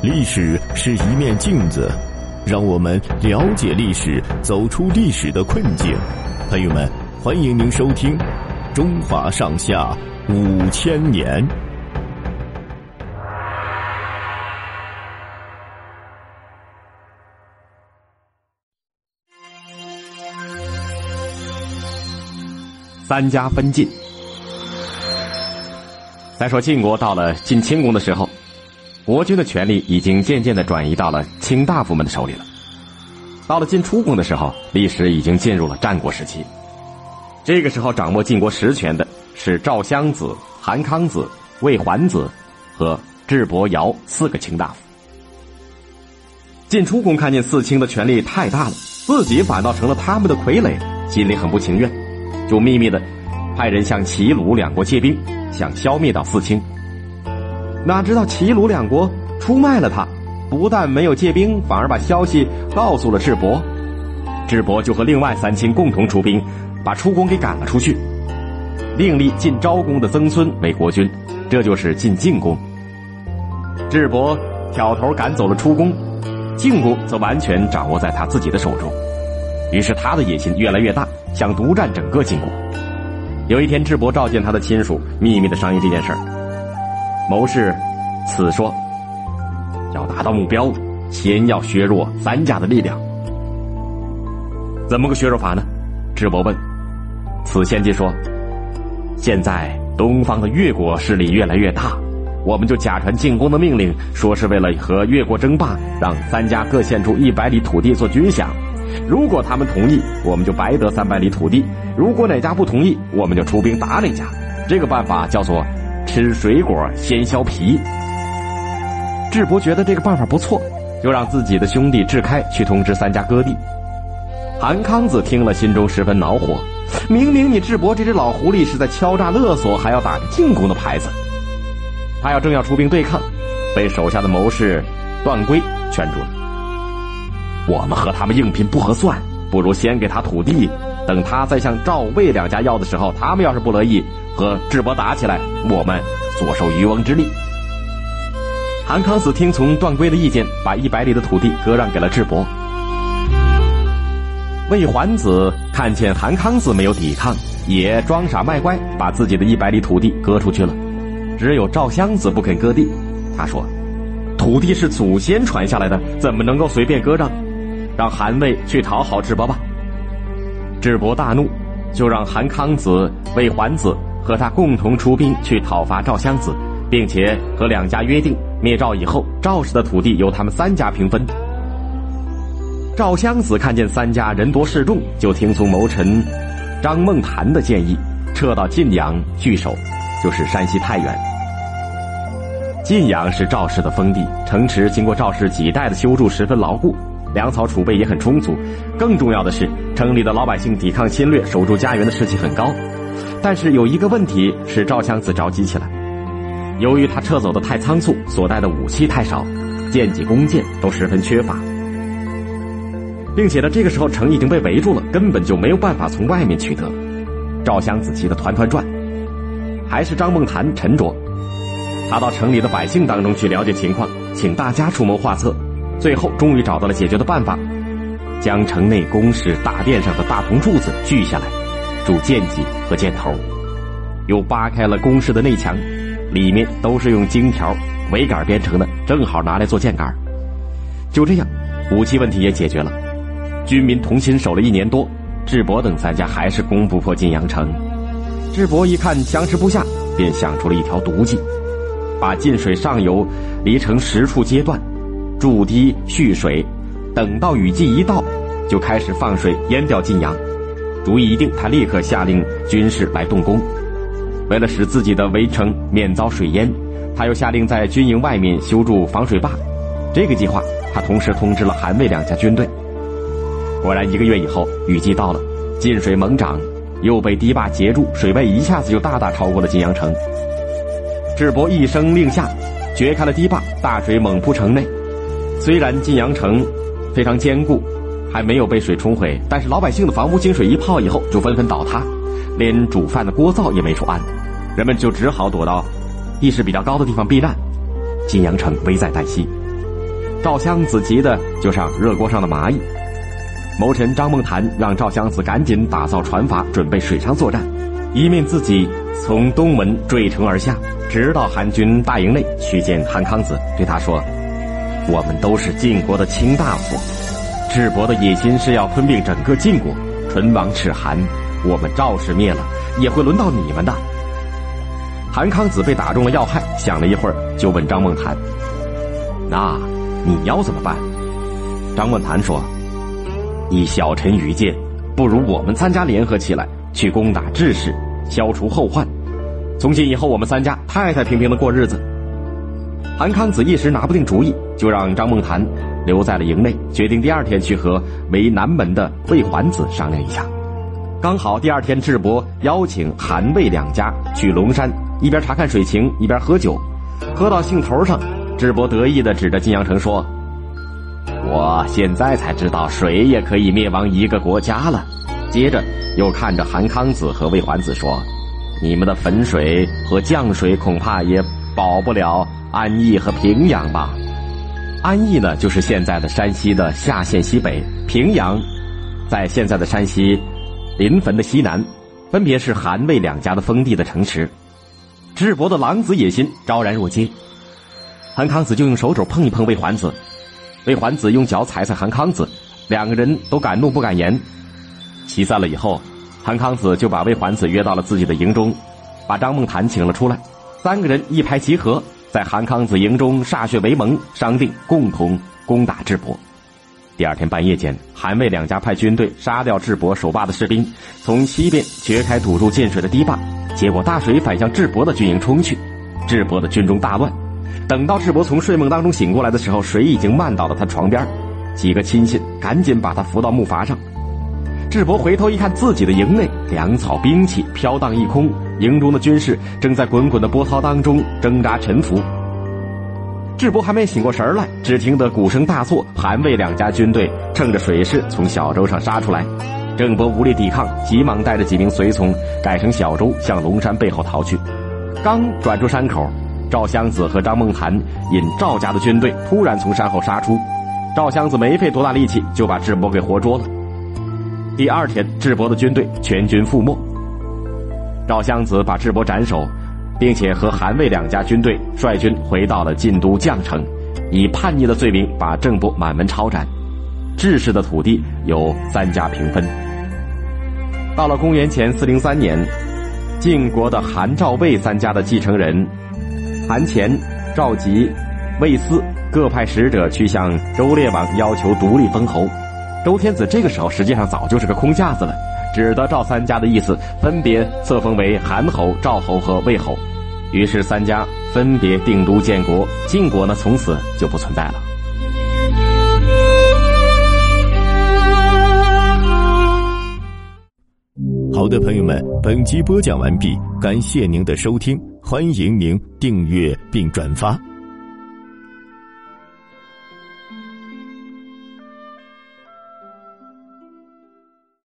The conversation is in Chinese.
历史是一面镜子，让我们了解历史，走出历史的困境。朋友们，欢迎您收听《中华上下五千年》。三家分晋。再说晋国到了晋清公的时候，国君的权力已经渐渐的转移到了卿大夫们的手里了。到了晋出公的时候，历史已经进入了战国时期。这个时候，掌握晋国实权的是赵襄子、韩康子、魏桓子和智伯尧四个卿大夫。晋出公看见四卿的权力太大了，自己反倒成了他们的傀儡，心里很不情愿，就秘密的派人向齐鲁两国借兵。想消灭到四卿，哪知道齐鲁两国出卖了他，不但没有借兵，反而把消息告诉了智伯。智伯就和另外三卿共同出兵，把出公给赶了出去，另立晋昭公的曾孙为国君，这就是晋晋公。智伯挑头赶走了出公，晋公则完全掌握在他自己的手中，于是他的野心越来越大，想独占整个晋国。有一天，智伯召见他的亲属，秘密的商议这件事儿。谋士此说：“要达到目标，先要削弱三家的力量。怎么个削弱法呢？”智伯问。此先帝说：“现在东方的越国势力越来越大，我们就假传进攻的命令，说是为了和越国争霸，让三家各献出一百里土地做军饷。”如果他们同意，我们就白得三百里土地；如果哪家不同意，我们就出兵打哪家。这个办法叫做“吃水果先削皮”。智伯觉得这个办法不错，就让自己的兄弟智开去通知三家割地。韩康子听了，心中十分恼火。明明你智伯这只老狐狸是在敲诈勒索，还要打着进攻的牌子。他要正要出兵对抗，被手下的谋士段圭劝住了。我们和他们硬拼不合算，不如先给他土地，等他再向赵魏两家要的时候，他们要是不乐意，和智伯打起来，我们坐收渔翁之利。韩康子听从段圭的意见，把一百里的土地割让给了智伯。魏桓子看见韩康子没有抵抗，也装傻卖乖，把自己的一百里土地割出去了。只有赵襄子不肯割地，他说：“土地是祖先传下来的，怎么能够随便割让？”让韩魏去讨好智伯吧。智伯大怒，就让韩康子、魏桓子和他共同出兵去讨伐赵襄子，并且和两家约定，灭赵以后，赵氏的土地由他们三家平分。赵襄子看见三家人多势众，就听从谋臣张孟谈的建议，撤到晋阳据守，就是山西太原。晋阳是赵氏的封地，城池经过赵氏几代的修筑，十分牢固。粮草储备也很充足，更重要的是，城里的老百姓抵抗侵略、守住家园的士气很高。但是有一个问题使赵襄子着急起来，由于他撤走的太仓促，所带的武器太少，剑戟弓箭都十分缺乏，并且呢，这个时候城已经被围住了，根本就没有办法从外面取得。赵襄子急得团团转，还是张孟谈沉着，他到城里的百姓当中去了解情况，请大家出谋划策。最后，终于找到了解决的办法，将城内宫室大殿上的大铜柱子锯下来，铸剑戟和箭头，又扒开了宫室的内墙，里面都是用荆条、苇杆编成的，正好拿来做箭杆。就这样，武器问题也解决了。军民同心守了一年多，智伯等三家还是攻不破晋阳城。智伯一看僵持不下，便想出了一条毒计，把晋水上游离城十处截断。筑堤蓄水，等到雨季一到，就开始放水淹掉晋阳。主意一定，他立刻下令军士来动工。为了使自己的围城免遭水淹，他又下令在军营外面修筑防水坝。这个计划，他同时通知了韩魏两家军队。果然，一个月以后，雨季到了，晋水猛涨，又被堤坝截住，水位一下子就大大超过了晋阳城。智伯一声令下，掘开了堤坝，大水猛扑城内。虽然晋阳城非常坚固，还没有被水冲毁，但是老百姓的房屋经水一泡以后就纷纷倒塌，连煮饭的锅灶也没处安，人们就只好躲到地势比较高的地方避难。晋阳城危在旦夕。赵襄子急的就像热锅上的蚂蚁。谋臣张梦谈让赵襄子赶紧打造船筏，准备水上作战，以免自己从东门坠城而下，直到韩军大营内去见韩康子，对他说：“我们都是晋国的卿大夫，智伯的野心是要吞并整个晋国，唇亡齿寒，我们赵氏灭了，也会轮到你们的。”韩康子被打中了要害，想了一会儿，就问张梦谈：“那你要怎么办？”张梦谈说。以小臣愚见，不如我们三家联合起来，去攻打智氏，消除后患。从今以后，我们三家太太平平的过日子。韩康子一时拿不定主意，就让张梦谭留在了营内，决定第二天去和为南门的魏桓子商量一下。刚好第二天，智伯邀请韩魏两家去龙山，一边查看水情，一边喝酒。喝到兴头上，智伯得意的指着晋阳城说。我现在才知道水也可以灭亡一个国家了。接着又看着韩康子和魏桓子说：“你们的汾水和降水恐怕也保不了安邑和平阳吧？安邑呢，就是现在的山西的夏县西北；平阳，在现在的山西临汾的西南，分别是韩魏两家的封地的城池。智伯的狼子野心昭然若揭。韩康子就用手肘碰一碰魏桓子。”魏桓子用脚踩踩韩康子，两个人都敢怒不敢言。席散了以后，韩康子就把魏桓子约到了自己的营中，把张梦谭请了出来，三个人一拍即合，在韩康子营中歃血为盟，商定共同攻打智伯。第二天半夜间，韩魏两家派军队杀掉智伯守坝的士兵，从西边掘开堵住进水的堤坝，结果大水反向智伯的军营冲去，智伯的军中大乱。等到智伯从睡梦当中醒过来的时候，水已经漫到了他床边，几个亲信赶紧把他扶到木筏上。智伯回头一看，自己的营内粮草兵器飘荡一空，营中的军士正在滚滚的波涛当中挣扎沉浮。智伯还没醒过神来，只听得鼓声大作，韩魏两家军队乘着水势从小舟上杀出来。郑伯无力抵抗，急忙带着几名随从改成小舟向龙山背后逃去。刚转出山口。赵襄子和张梦涵引赵家的军队突然从山后杀出，赵襄子没费多大力气就把智伯给活捉了。第二天，智伯的军队全军覆没。赵襄子把智伯斩首，并且和韩魏两家军队率军回到了晋都绛城，以叛逆的罪名把郑伯满门抄斩。智氏的土地由三家平分。到了公元前四零三年，晋国的韩、赵、魏三家的继承人。韩虔、赵吉、魏斯各派使者去向周烈王要求独立封侯。周天子这个时候实际上早就是个空架子了，只得赵三家的意思，分别册封为韩侯、赵侯和魏侯。于是三家分别定都建国，晋国呢从此就不存在了。好的，朋友们，本集播讲完毕，感谢您的收听。欢迎您订阅并转发。